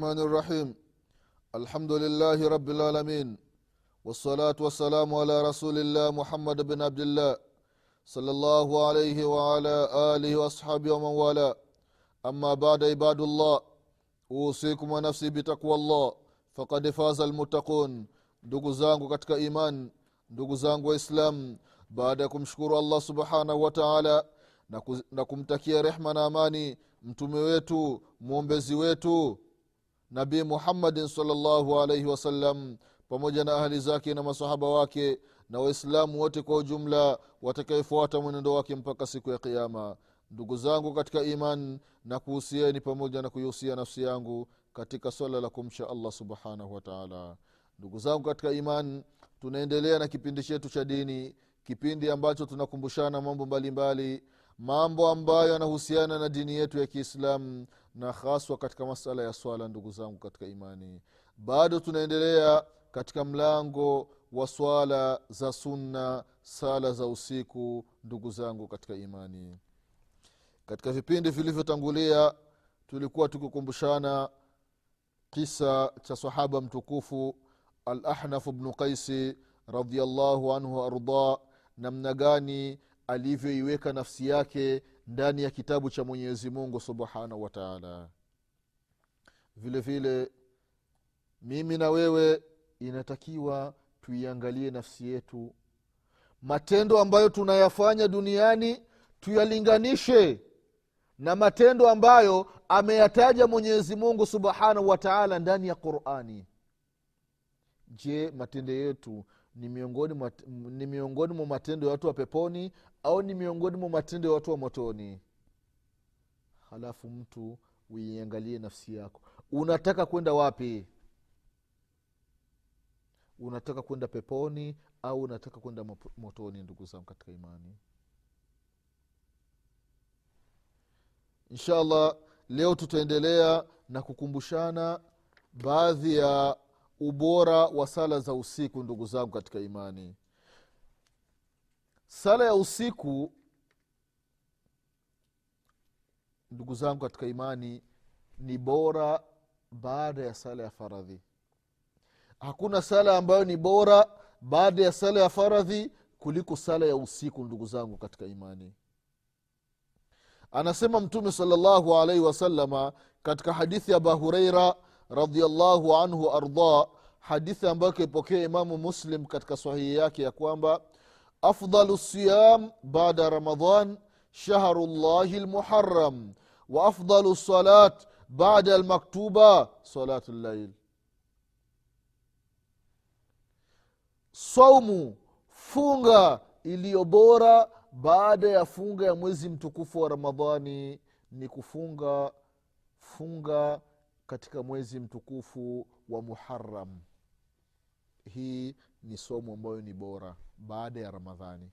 بسم الله الرحمن الرحيم الحمد لله رب العالمين والصلاة والسلام على رسول الله محمد بن عبد الله صلى الله عليه وعلى آله وأصحابه ومن والاه أما بعد عباد الله أوصيكم ونفسي بتقوى الله فقد فاز المتقون ndugu zangu katika iman ndugu zangu waislamu baada ya kumshukuru allah subhanahu wa taala na, ku- na kumtakia rehma na amani mtume wetu mwombezi wetu nabii muhammadin salllahu alaihi wasallam pamoja na ahli zake na masahaba wake na waislamu wote kwa ujumla watakaefuata mwenendo wake mpaka siku ya kiama ndugu zangu katika iman na kuhusieni pamoja na kuihusia nafsi yangu katika swala la kumcha allah subhanahu wataala ndugu zangu katika iman tunaendelea na kipindi chetu cha dini kipindi ambacho tunakumbushana mambo mbalimbali mambo ambayo yanahusiana na dini yetu ya kiislamu na haswa katika masala ya swala ndugu zangu katika imani. Bado tunaendelea katika mlango wa swala za sunna sala za usiku ndugu zangu katika imani. Katika vipindi vilivyotangulia tulikuwa tukikumbushana kisa cha sahaba mtukufu alahnaf bnu qaisi radiallahu anhu waardah namna gani alivyoiweka nafsi yake ndani ya kitabu cha mwenyezi mungu subhanahu wa taala. Vile vile mimi na wewe inatakiwa tuiangalie nafsi yetu. Matendo ambayo tunayafanya duniani tuyalinganishe na matendo ambayo ameyataja mwenyezi mungu subhanahu wa taala ndani ya qurani. Je matendo yetu ni miongoni ni miongoni mwa matendo ya watu wa peponi au ni miongoni mwa matendo ya watu wa motoni? Halafu mtu uiangalie nafsi yako. Unataka kwenda wapi? Unataka kwenda peponi au unataka kwenda motoni ndugu zangu katika imani? Insha allah leo tutaendelea na kukumbushana baadhi ya ubora wa sala za usiku ndugu zangu katika imani sala ya usiku ndugu zangu katika imani ni bora baada ya sala ya faradhi. Hakuna sala ambayo ni bora baada ya sala ya faradhi kuliko sala ya usiku ndugu zangu katika imani. Anasema mtume salllahu alaihi wasalama katika hadithi ya aba hureira radiallahu anhu arda hadithi ambayo kaipokea imamu muslim katika sahihi yake ya kwamba afdalu siyam bada ramadan shahru llahi lmuharam وأفضل الصلاة salat المكتوبة صلاة الليل. saumu funga iliyo bora baada ya funga ya mwezi mtukufu wa ramadhani ni funga katika mwezi mtukufu wa muharam hii ni somo ambayo ni bora baada ya ramadhani.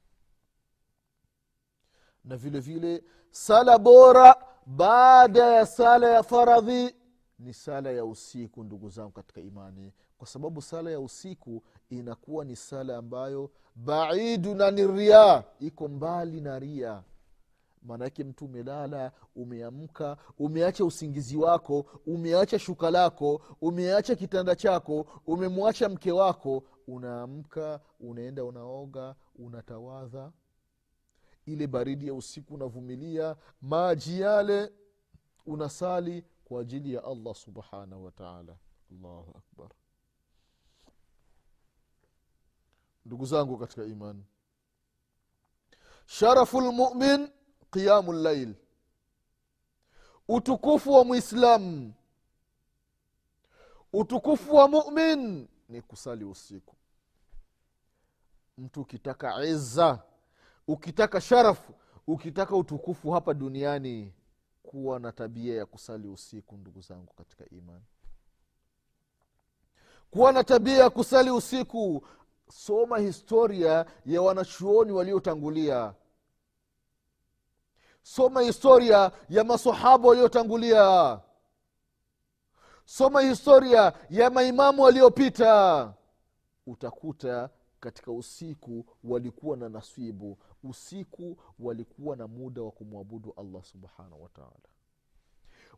Na vile vile sala bora baada ya sala ya faradhi ni sala ya usiku ndugu zangu katika imani. Kwa sababu sala ya usiku inakuwa ni sala ambayo baidu na ni ria iko mbali na ria maanake mtu umelala umeamka umeacha usingizi wako umeacha shuka lako umeacha kitanda chako umemwacha mke wako unaamka unaenda unaoga unatawadha. Ile baridi ya usiku unavumilia maji yale unasali kwa ajili ya allah subhanahu wataala allahu akbar. Ndugu zangu katika imani sharafu lmumin qiyamu llail utukufu wa mwislamu utukufu wa mumin ni kusali usiku. Mtu ukitaka iza ukitaka sharafu ukitaka utukufu hapa duniani kuwa na tabia ya kusali usiku ndugu zangu katika imani. Kuwa na tabia ya kusali usiku soma historia ya wanachuoni waliotangulia. Soma historia ya masahaba waliotangulia soma historia ya maimamu waliopita. Utakuta katika usiku walikuwa na nasibu. Usiku walikuwa na muda wa kumwabudu allah subhanahu wataala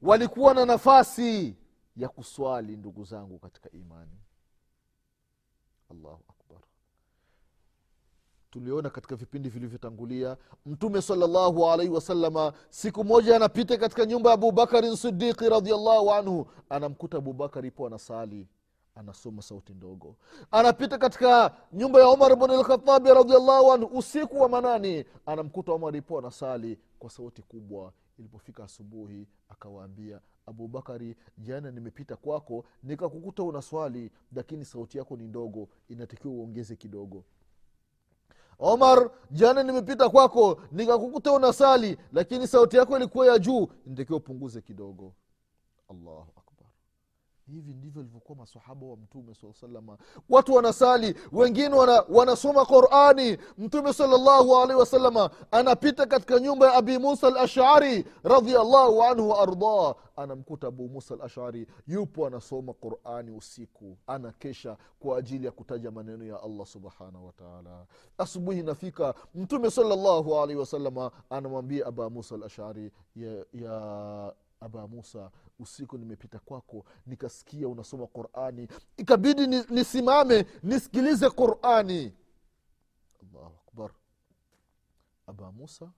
walikuwa na nafasi ya kuswali ndugu zangu katika imani. Allahu akbar tuliona katika vipindi vilivyotangulia mtume salllahu alaihi wasalama siku moja anapita katika nyumba ya abubakarin sidiqi radiallahu anhu anamkuta abubakari ipo anasali anasoma sauti ndogo. Anapita katika nyumba ya umar bn lkhatabi radiallahu anhu usiku wa manani anamkuta umar ipo anasali kwa sauti kubwa. Ilipofika asubuhi akawaambia abubakari jana nimepita kwako nikakukuta una swali lakini sauti yako ni ndogo inatakiwa uongeze kidogo omar jana nimepita kwako nikakukuta unasali lakini sauti yako ilikuwa ya juu nitakiwa upunguze kidogo. Allahu hivi ndivyo ilivyokuwa masahaba wa mtume saa salama watu wanasali wengine wana, wanasoma qurani. Mtume salllahu alaihi wasalama anapita katika nyumba ya abi musa al ashari radiallahu anhu waardah anamkuta abu musa al ashari yupo anasoma qurani usiku. Anakesha kwa ajili ya kutaja maneno ya allah subhanahu wataala asubuhi inafika mtume salllahu alaihi wasalama anamwambia aba musa al ashari ya, ya aba musa usiku nimepita kwako nikasikia unasoma qurani. Ikabidi nisimame nisikilize qurani. Allahu akbar. Aba musa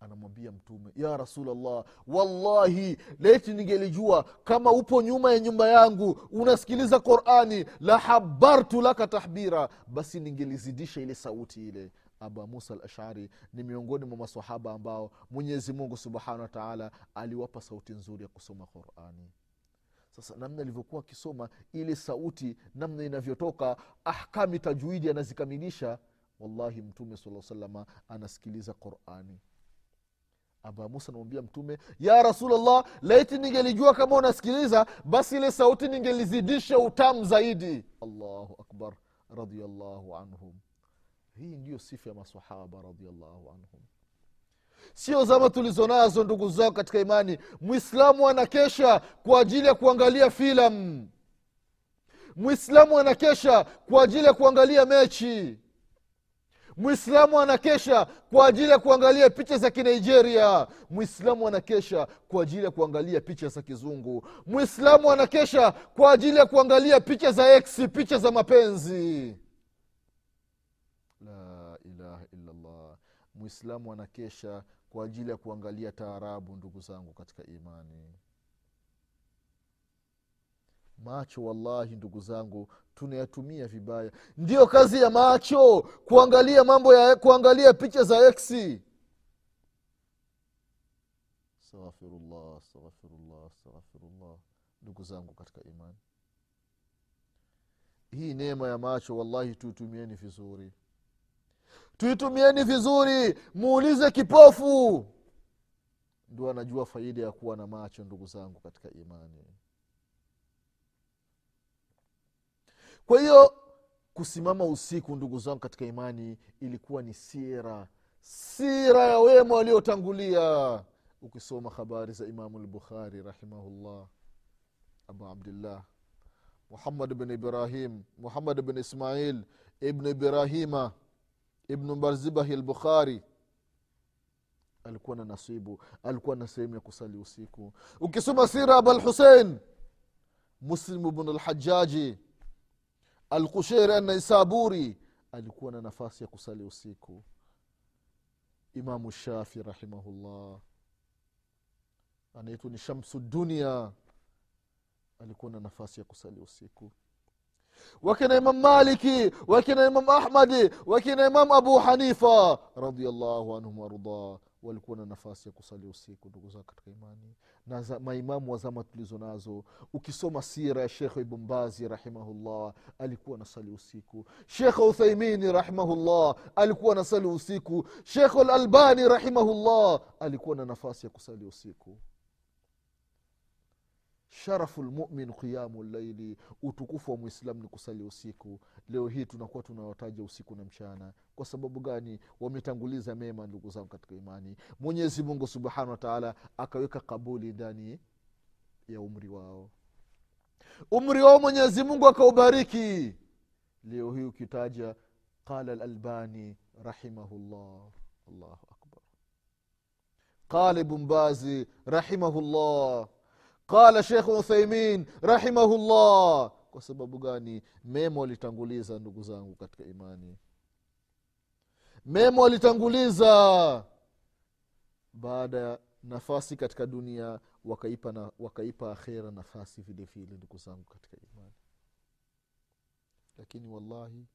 anamwambia mtume ya rasulllah wallahi leti ningelijua kama upo nyuma ya nyumba yangu unasikiliza qurani la habartu laka tahbira. Basi ningelizidisha ile sauti ile aba musa al ni miongoni mwa masahaba ambao mwenyezi mungu subhanahu wataala aliwapa sauti nzuri ya kusoma qurani. Sasa namna alivyokuwa akisoma ile sauti namna inavyotoka ahkami tajwidi anazikamilisha wallahi mtume saa salama anasikiliza qurani. Aba musa anamwambia mtume ya rasulllah laiti ningelijua kama unasikiliza basi ile sauti ningelizidisha utamu zaidi. Allahu akbar radiallahu anhum hii ndiyo sifa ya masahaba radiallahu anhum. Sio zama tulizonazo ndugu zao katika imani. Mwislamu anakesha kwa ajili ya kuangalia filamu. Mwislamu anakesha kwa ajili ya kuangalia mechi. Mwislamu anakesha kwa ajili ya kuangalia picha za kinigeria. Mwislamu anakesha kwa ajili ya kuangalia picha za kizungu. Mwislamu anakesha kwa ajili ya kuangalia picha za x picha za mapenzi la ilaha illallah. Mwislamu anakesha kwa ajili ya kuangalia taarabu ndugu zangu katika imani. Macho wallahi ndugu zangu tunayatumia vibaya. Ndiyo kazi ya macho kuangalia mambo ya kuangalia picha za eksi astaghfirullah astaghfirullah astaghfirullah ndugu zangu katika imani. Hii neema ya macho wallahi tuitumieni vizuri tuitumieni vizuri muulize kipofu. Ndio anajua faida ya kuwa na macho ndugu zangu katika imani. Kwa hiyo kusimama usiku ndugu zangu katika imani ilikuwa ni sira. Sira ya wema waliotangulia. Ukisoma habari za imamu lbukhari rahimahullah abu abdillah muhammad bn ibrahim muhammad bn ismail ibnu ibrahima ibnu barzibahi lbukhari alikuwa na nasibu alikuwa na sehemu ya kusali usiku. Ukisoma sira aba lhusein muslimu bnu lhajaji alkusheiri anaisaburi alikuwa na nafasi ya kusali usiku. Imamu shafi rahimahullah anaitwa ni shamsu dunia alikuwa na nafasi ya kusali usiku wakina imam maliki wakina imam ahmadi wakina imam abu hanifa radiallahu anhum waardah walikuwa na nafasi ya kusali usiku ndugu zao katika imani na za, maimamu wa zama tulizo nazo. Ukisoma sira ya shekh ibnbazi rahimahullah alikuwa nasali usiku. Shekh uthaimini rahimahullah alikuwa nasali usiku. Shekh lalbani rahimahullah alikuwa na nafasi ya kusali usiku sharafu lmumin qiyamu llaili utukufu wa mwislamu ni kusali usiku. Leo hii tunakuwa tunawataja usiku na mchana. Kwa sababu gani? Wametanguliza mema ndugu zangu katika imani. Mwenyezi mungu subhanahu wataala akaweka kabuli ndani ya umri wao. Umri wao mwenyezi mungu akaubariki. Leo hii ukitaja qala lalbani rahimahullah. Allahu akbar. Qala ibnbazi rahimahullah qala shekh uthaimin rahimahullah. Kwa sababu gani? Mema walitanguliza ndugu zangu katika imani. Mema walitanguliza baada ya nafasi katika dunia wakaipa, na, wakaipa akhera nafasi vile vile ndugu zangu katika imani. Lakini wallahi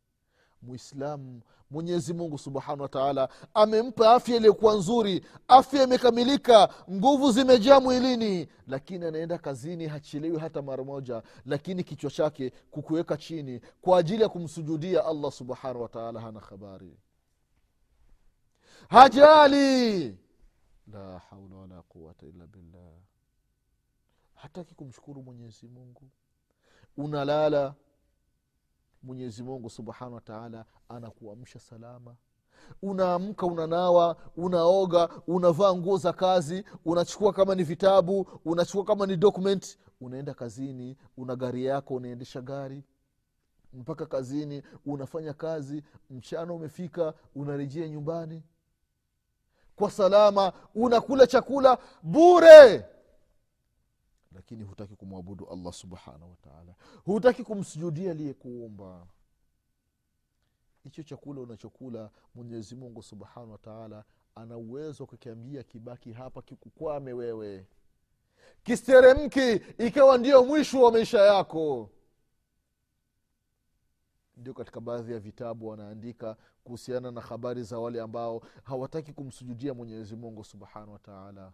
muislamu mwenyezi mungu subhanahu wataala amempa afya iliyokuwa nzuri. Afya imekamilika nguvu zimejaa mwilini. Lakini anaenda kazini hachelewi hata mara moja. Lakini kichwa chake kukuweka chini kwa ajili ya kumsujudia allah subhanahu wataala hana habari hajali! La haula wala quwata illa billah. Hataki kumshukuru mwenyezi mungu. Unalala mwenyezi mungu subhanahu wataala anakuamsha salama. Unaamka unanawa unaoga unavaa nguo za kazi unachukua kama ni vitabu unachukua kama ni document unaenda kazini una gari yako unaendesha gari. Mpaka kazini unafanya kazi mchana umefika unarejea nyumbani. Kwa salama unakula chakula bure lakini hutaki kumwabudu allah subhanahu wataala hutaki kumsujudia aliyekuumba. Hicho chakula unachokula mwenyezi mungu subhanahu wataala ana uwezo kukiambia kibaki hapa kikukwame wewe. Kisteremki ikawa ndio mwisho wa maisha yako. Ndio katika baadhi ya vitabu wanaandika kuhusiana na habari za wale ambao hawataki kumsujudia mwenyezi mungu subhanahu wataala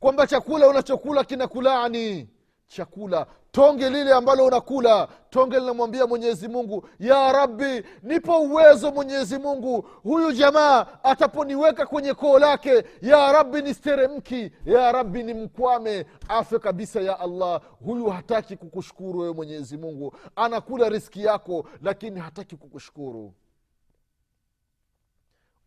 kwamba chakula unachokula kinakulaani chakula. Tonge lile ambalo unakula tonge linamwambia mwenyezi mungu ya rabbi nipo uwezo mwenyezi mungu. Huyu jamaa ataponiweka kwenye koo lake ya rabbi nisteremki ya rabbi ni mkwame afe kabisa ya allah. Huyu hataki kukushukuru wewe mwenyezi mungu. Anakula riski yako lakini hataki kukushukuru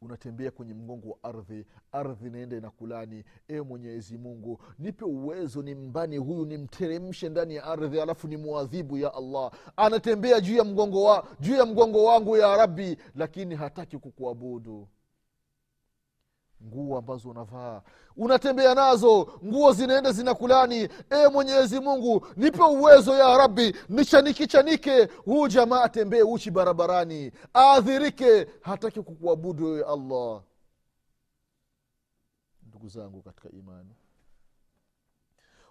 unatembea kwenye mgongo wa ardhi ardhi naenda inakulani. E mwenyezi mungu nipe uwezo ni mbani huyu nimteremshe ndani ya ardhi alafu ni mwadhibu ya allah. Anatembea juu ya mgongo wa, juu ya mgongo wangu ya rabbi lakini hataki kukuabudu nguo ambazo unavaa unatembea nazo nguo zinaenda zinakulani. E mwenyezi mungu nipe uwezo ya rabbi nichanikichanike huu jamaa atembee uchi barabarani aadhirike hataki kukuabudu wewe allah. Ndugu zangu katika imani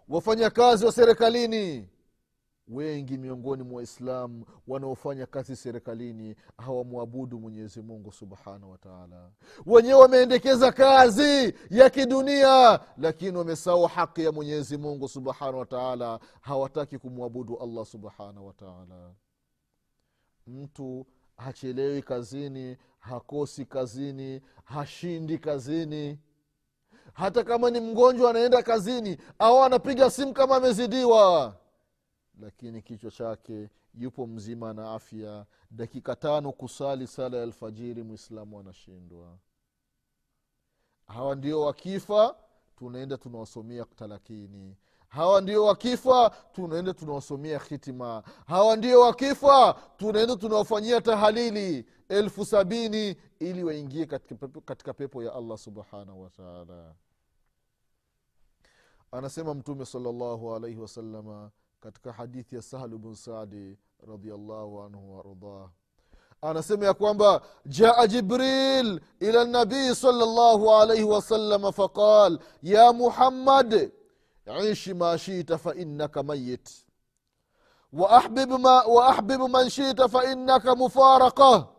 wafanyakazi wa serikalini wengi miongoni mwa waislamu wanaofanya kazi serikalini hawamwabudu mwenyezi mungu subhanahu wataala wenyewe wameendekeza kazi ya kidunia lakini wamesahau haki ya mwenyezi mungu subhanahu wataala hawataki kumwabudu allah subhanahu wataala mtu hachelewi kazini hakosi kazini hashindi kazini. Hata kama ni mgonjwa anaenda kazini au anapiga simu kama amezidiwa lakini kichwa chake yupo mzima na afya. Dakika tano kusali sala ya alfajiri mwislamu anashindwa. Hawa ndio wakifa tunaenda tunawasomea talakini. Hawa ndio wakifa tunaenda tunawasomea hitima hawa ndio wakifa tunaenda tunawafanyia tahalili. Elfu sabini ili waingie katika pepo, katika pepo ya allah subhanahu wataala anasema mtume salllahu alaihi wasalama katika hadithi ya sahlu bn sadi radiallahu anhu waardah anasema ya kwamba jaa jibril ila nabii salllahu alaihi wasalama faqal ya muhammad ishi ma shita fainaka mayit واحبب, ما وأحبب من شئت فإنك مفارقة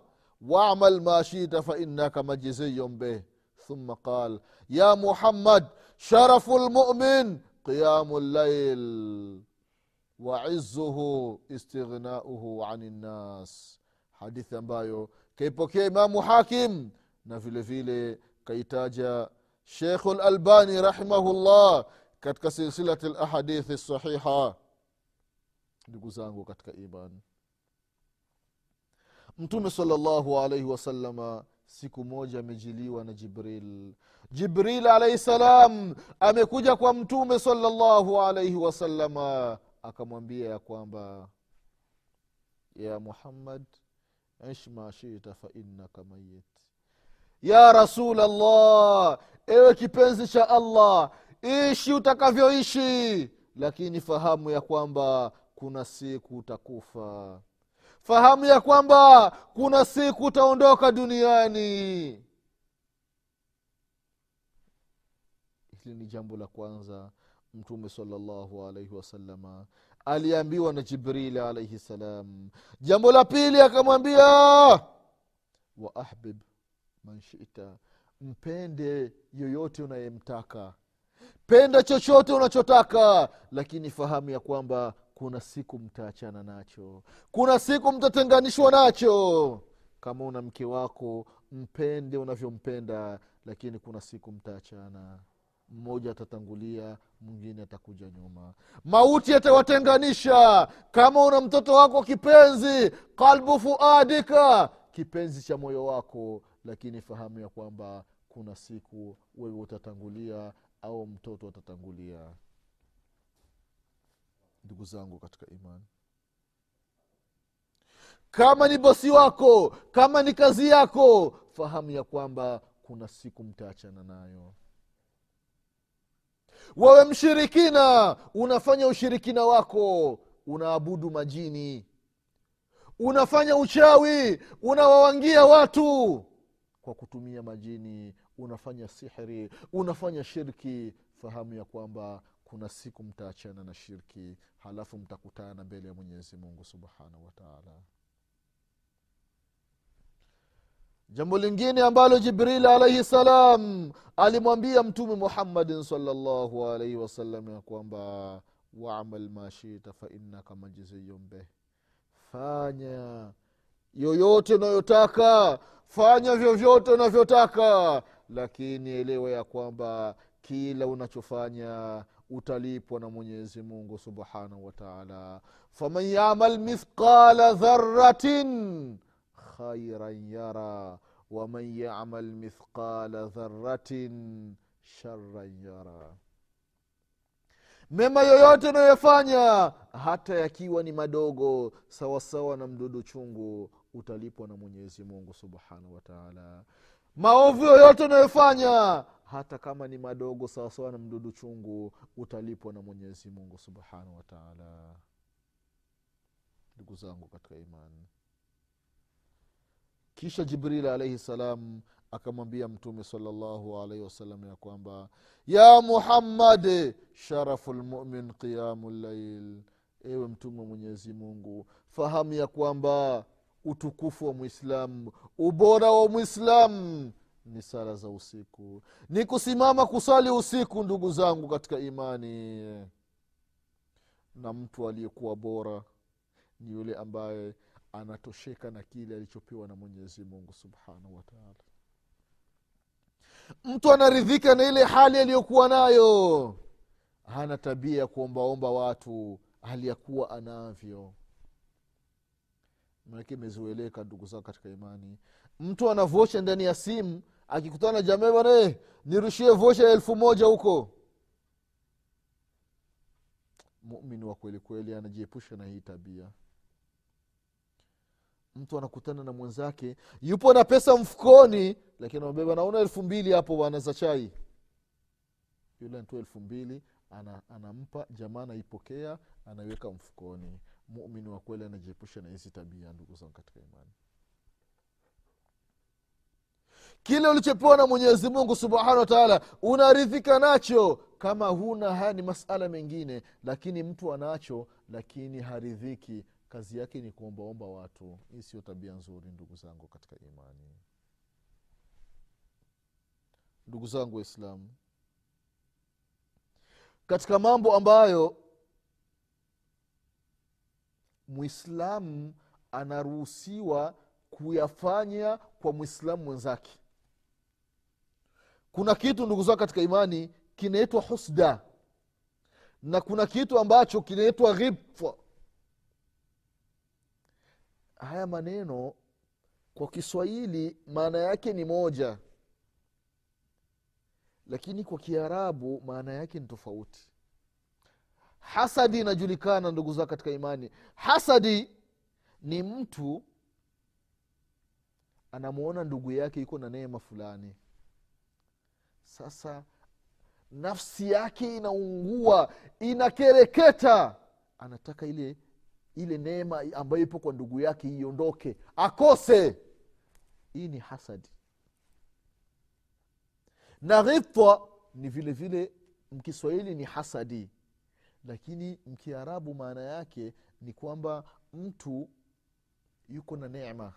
واعمل ما شئت فإنك مجزي به ثم قال يا محمد شرف المؤمن قيام الليل waizuhu istighnauhu ani nnas hadithi ambayo kaipokea imamu hakim na vile vile kaitaja shekhu lalbani rahimahullah katika silsilati lahadithi sahiha. Ndugu zangu katika imani mtume salllahu alaihi wasalama siku moja amejiliwa na jibril. Jibril alaihi salam amekuja kwa mtume salllahu alaihi wasalama akamwambia ya kwamba ya muhammad ish ma shita fainnaka mayit ya rasul allah ewe kipenzi cha allah ishi utakavyoishi lakini fahamu ya kwamba kuna siku utakufa. Fahamu ya kwamba kuna siku utaondoka duniani. Hili ni jambo la kwanza mtume salllahu alaihi wasalama aliambiwa na jibrili alaihi salam jambo la pili akamwambia wa ahbib man shita mpende yoyote unayemtaka. Penda chochote unachotaka lakini fahamu ya kwamba kuna siku mtaachana nacho. Kuna siku mtatenganishwa nacho. Kama una mke wako mpende unavyompenda lakini kuna siku mtaachana mmoja atatangulia mwingine atakuja nyuma. Mauti yatawatenganisha. Kama una mtoto wako kipenzi kalbu fuadika. Kipenzi cha moyo wako lakini fahamu ya kwamba kuna siku wewe utatangulia au mtoto atatangulia. Ndugu zangu katika imani kama ni bosi wako kama ni kazi yako fahamu ya kwamba kuna siku mtaachana nayo wewe mshirikina. Unafanya ushirikina wako unaabudu majini. Unafanya uchawi unawawangia watu kwa kutumia majini. Unafanya sihri unafanya shirki. Fahamu ya kwamba kuna siku mtaachana na shirki halafu mtakutana mbele ya mwenyezi mungu subhanahu wataala jambo lingine ambalo jibril alaihi salam alimwambia mtume muhammadin salllahu alaihi wasallam ya kwamba wamal mashita fainnaka majziyun beh fanya yoyote unayotaka fanya vyovyote unavyotaka lakini elewa ya kwamba kila unachofanya utalipwa na mwenyezi mungu subhanahu wataala faman yamal mithqala dharatin khairan yara waman yamal مثقال dharatin sharan yara mema yoyote unayofanya hata yakiwa ni madogo sawasawa na mdudu chungu utalipwa na mwenyezi mungu subhanahu wataala maovu yoyote unayofanya hata kama ni madogo sawasawa na mdudu chungu utalipwa na mwenyezi mungu subhanahu wataala ndugu zangu katika imani kisha jibril alaihi salam akamwambia mtume salllahu alaihi wasallam ya kwamba ya muhammad sharafu lmumin qiyamu llail ewe mtume wa mwenyezi mungu fahamu ya kwamba utukufu wa mwislamu ubora wa mwislamu ni sala za usiku. Ni kusimama kusali usiku ndugu zangu katika imani. Na mtu aliyekuwa bora ni yule ambaye anatosheka na kile alichopewa na mwenyezi mungu subhanahu wataala mtu anaridhika na ile hali aliyokuwa nayo. Hana tabia ya kuombaomba watu hali ya kuwa anavyo. Manake imezoeleka ndugu zao katika imani. Mtu ana ndani ya simu akikutana na jamaa bana nirushie vosha ya elfu moja huko. Mumin wa kweli kweli anajiepusha na hii tabia mtu anakutana na mwenzake yupo na pesa mfukoni lakini anabeba naona elfu mbili hapo bwana za chai. Yule anatoa elfu mbili ana, anampa jamaa anaipokea anaiweka mfukoni. Mumini wa kweli anajiepusha na hizi tabia ndugu zangu katika imani. Kile ulichopewa na mwenyezi mungu subhanahu wataala unaridhika nacho. Kama huna haya ni masala mengine lakini mtu anacho lakini haridhiki kazi yake ni kuombaomba watu. Hii sio tabia nzuri ndugu zangu katika imani. Ndugu zangu waislamu katika mambo ambayo mwislamu anaruhusiwa kuyafanya kwa mwislamu mwenzake. Kuna kitu ndugu zangu katika imani kinaitwa husda. Na kuna kitu ambacho kinaitwa ghibfa haya maneno kwa kiswahili maana yake ni moja. Lakini kwa kiarabu maana yake ni tofauti. Hasadi inajulikana ndugu zao katika imani. Hasadi ni mtu anamwona ndugu yake iko na neema fulani. Sasa nafsi yake inaungua inakereketa. Anataka ile ile neema ambayo ipo kwa ndugu yake iondoke akose. Hii ni hasadi. Na ghitwa ni vile vile mkiswahili ni hasadi. Lakini mkiarabu maana yake ni kwamba mtu yuko na nema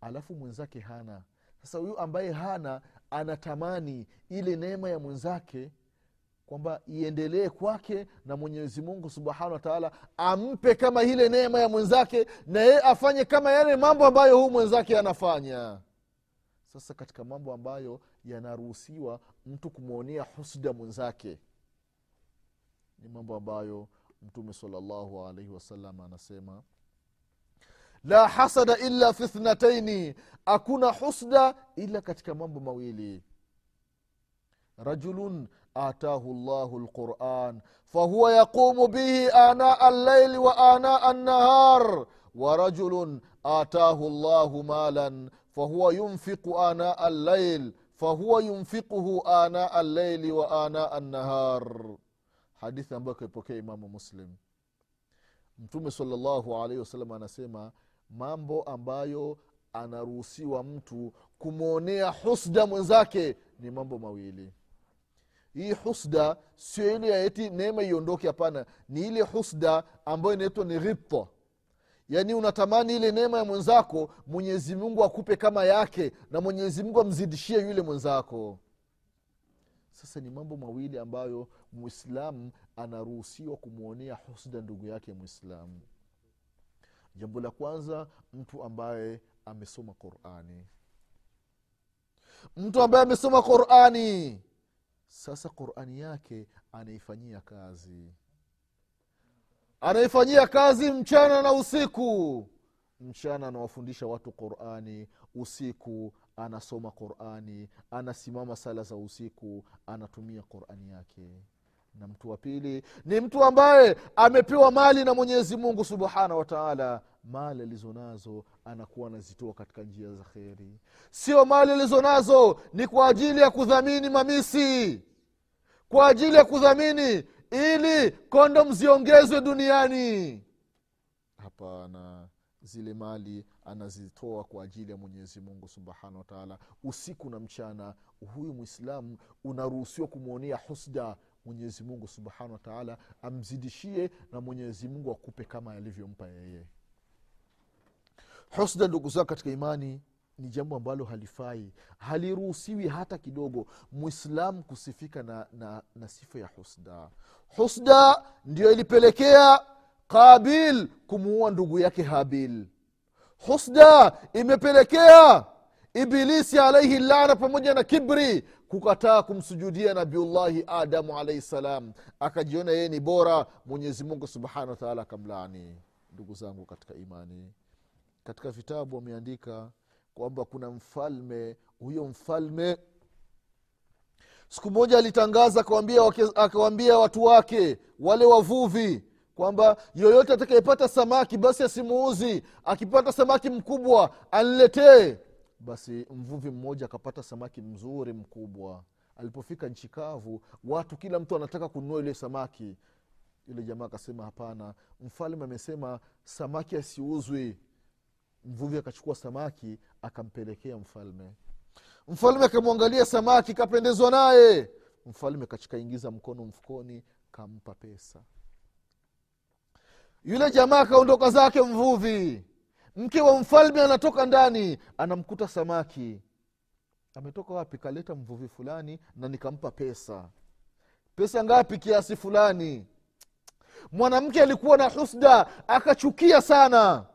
alafu mwenzake hana. Sasa huyu ambaye hana anatamani ile neema ya mwenzake kwamba iendelee kwake na mwenyezi mungu subhanahu wa ampe kama ile neema ya mwenzake na yeye afanye kama yale mambo ambayo huu mwenzake anafanya. Sasa katika mambo ambayo yanaruhusiwa mtu kumwonea husda mwenzake ni mambo ambayo mtume salllahu alaihi wasallam anasema la hasada illa fi thnataini hakuna husda ila katika mambo mawili. Rajulun atahu llahu lquran fahuwa yaqumu bihi anaa allaili wa anaa annahar ورجل آتاه الله مالا فهو ينفق آناء الليل فهو ينفقه آناء الليل وآناء النهار hadithi ambayo kaipokea imamu muslim mtume salllahu alaihi wasallam anasema mambo ambayo anaruhusiwa mtu kumwonea husda mwenzake ni mambo mawili hii husda sio ile yaeti neema iondoke hapana. Ni ile husda ambayo inaitwa ni ghibta yaani unatamani ile neema ya mwenzako mwenyezi mungu akupe kama yake na mwenyezi mungu amzidishie yule mwenzako. Sasa ni mambo mawili ambayo mwislamu anaruhusiwa kumwonea husda ndugu yake mwislamu jambo la kwanza mtu ambaye amesoma qurani. Mtu ambaye amesoma qurani sasa qurani yake anaifanyia kazi. Anaifanyia kazi mchana na usiku. Mchana anawafundisha watu qurani usiku anasoma qurani anasimama sala za usiku anatumia qurani yake na mtu wa pili ni mtu ambaye amepewa mali na mwenyezi mungu subhanahu wataala mali alizo nazo anakuwa anazitoa katika njia za kheri. Sio mali alizonazo ni kwa ajili ya kudhamini mamisi. Kwa ajili ya kudhamini ili kondom ziongezwe duniani. Hapana zile mali anazitoa kwa ajili ya mwenyezi mungu subhanahu wataala usiku na mchana huyu mwislamu unaruhusiwa kumwonea husda mwenyezi mungu subhanahu wataala amzidishie na mwenyezi mungu akupe kama alivyompa yeye. Husda ndugu zao katika imani ni jambo ambalo halifai. Haliruhusiwi hata kidogo mwislamu kusifika na, na, na sifa ya husda. Husda ndio ilipelekea qabil kumuua ndugu yake habil. Husda imepelekea ibilisi alaihi lana pamoja na kibri kukataa kumsujudia nabiullahi adamu alaihi salam. Akajiona yeye ni bora mwenyezi mungu subhanahu wataala akamlaani. Ndugu zangu katika imani katika vitabu wameandika kwamba kuna mfalme huyo mfalme siku moja alitangaza akawambia watu wake wale wavuvi kwamba yoyote atakayepata samaki basi asimuuzi. Akipata samaki mkubwa aniletee basi mvuvi mmoja akapata samaki mzuri mkubwa. Alipofika nchi kavu watu kila mtu anataka kununua ile samaki. Yule jamaa akasema hapana. Mfalme amesema samaki asiuzwi. Mvuvi akachukua samaki akampelekea mfalme. Mfalme akamwangalia samaki kapendezwa naye. Mfalme kachikaingiza mkono mfukoni kampa pesa. Yule jamaa akaondoka zake mvuvi mke wa mfalme anatoka ndani anamkuta samaki. Ametoka wapi? Kaleta mvuvi fulani na nikampa pesa. Pesa ngapi? Kiasi fulani. Mwanamke alikuwa na husda akachukia sana.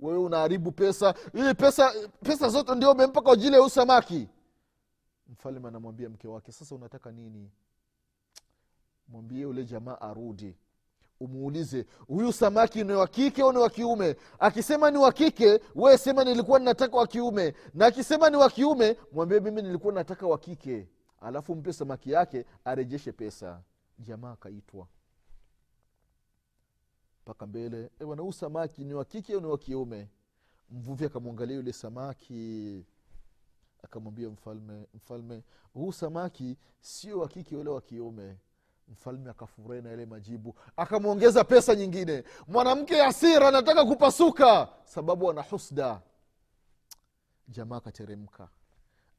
Wewe unaharibu pesa. Ili pesa pesa zote ndio umempa kwa ajili ya huu samaki. Mfalme anamwambia mke wake sasa unataka nini? Mwambie ule jamaa arudi umuulize huyu samaki ni wa kike au ni wa kiume? Akisema ni wa kike wee sema nilikuwa ninataka wa kiume. Na akisema ni wa kiume mwambie mimi nilikuwa nataka wa kike. Alafu mpe samaki yake arejeshe pesa. Jamaa akaitwa. Mpaka mbele e bwana huu samaki ni wa kike au ni wa kiume? Mvuvi akamwangalia yule samaki. Akamwambia mfalme mfalme huu samaki sio wa kike ule wa kiume mfalme akafurahi na yale majibu akamwongeza pesa nyingine. Mwanamke asira anataka kupasuka. Sababu ana husda. Jamaa akateremka.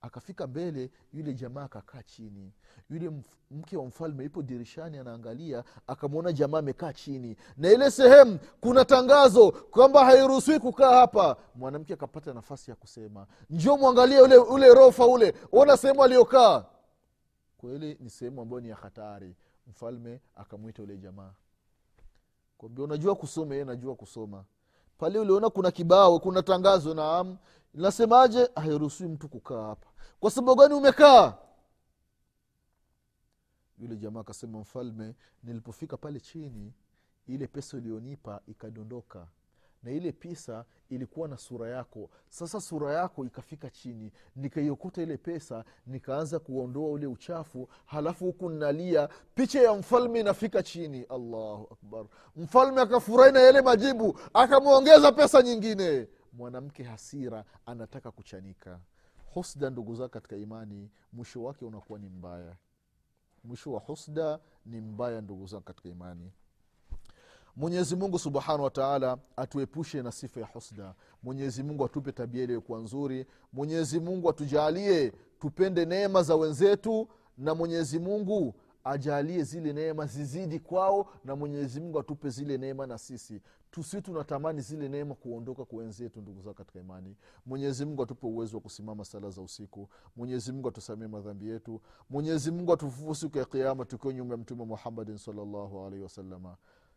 Akafika mbele yule jamaa akakaa chini. Yule mke wa mfalme ipo dirishani anaangalia. Akamwona jamaa amekaa chini. Na ile sehemu kuna tangazo kwamba hairuhusiwi kukaa hapa. Mwanamke akapata nafasi ya kusema njio mwangalie ule, ule rofa ule. Ona sehemu aliyokaa. Kweli ni sehemu ambayo ni ya hatari mfalme akamwita ule jamaa. Kwambia unajua kusoma najua kusoma. Pale uliona kuna kibao kuna tangazo naam. Nasemaje hairuhusiwi mtu kukaa hapa. Kwa sababu gani umekaa? Yule jamaa akasema mfalme nilipofika pale chini ile pesa ulionipa ikadondoka na ile pesa ilikuwa na sura yako. Sasa sura yako ikafika chini nikaiokota ile pesa nikaanza kuondoa ule uchafu halafu huku nnalia picha ya mfalme inafika chini. Allahu akbar. Mfalme akafurahi na yale majibu akamwongeza pesa nyingine. Mwanamke hasira anataka kuchanika. Husda ndugu zake katika imani mwisho wake unakuwa ni mbaya. Mwisho wa husda ni mbaya ndugu zangu katika imani mwenyezi mungu subhanahu wataala atuepushe na sifa ya husda. Mwenyezi mungu atupe tabia iliyokuwa nzuri. Mwenyezi mungu atujalie tupende neema za wenzetu. Na mwenyezi mungu ajalie zile neema zizidi kwao. Na mwenyezi mungu atupe zile neema na sisi. Tusi tunatamani zile neema kuondoka kwa wenzetu ndugu zao katika imani. Mwenyezi mungu atupe uwezo wa kusimama sala za usiku. Mwenyezi mungu atusamie madhambi yetu. Mwenyezi mungu atufufue siku ya kiama tukiwa nyuma ya mtume muhammadin salllahu alaihi wasalama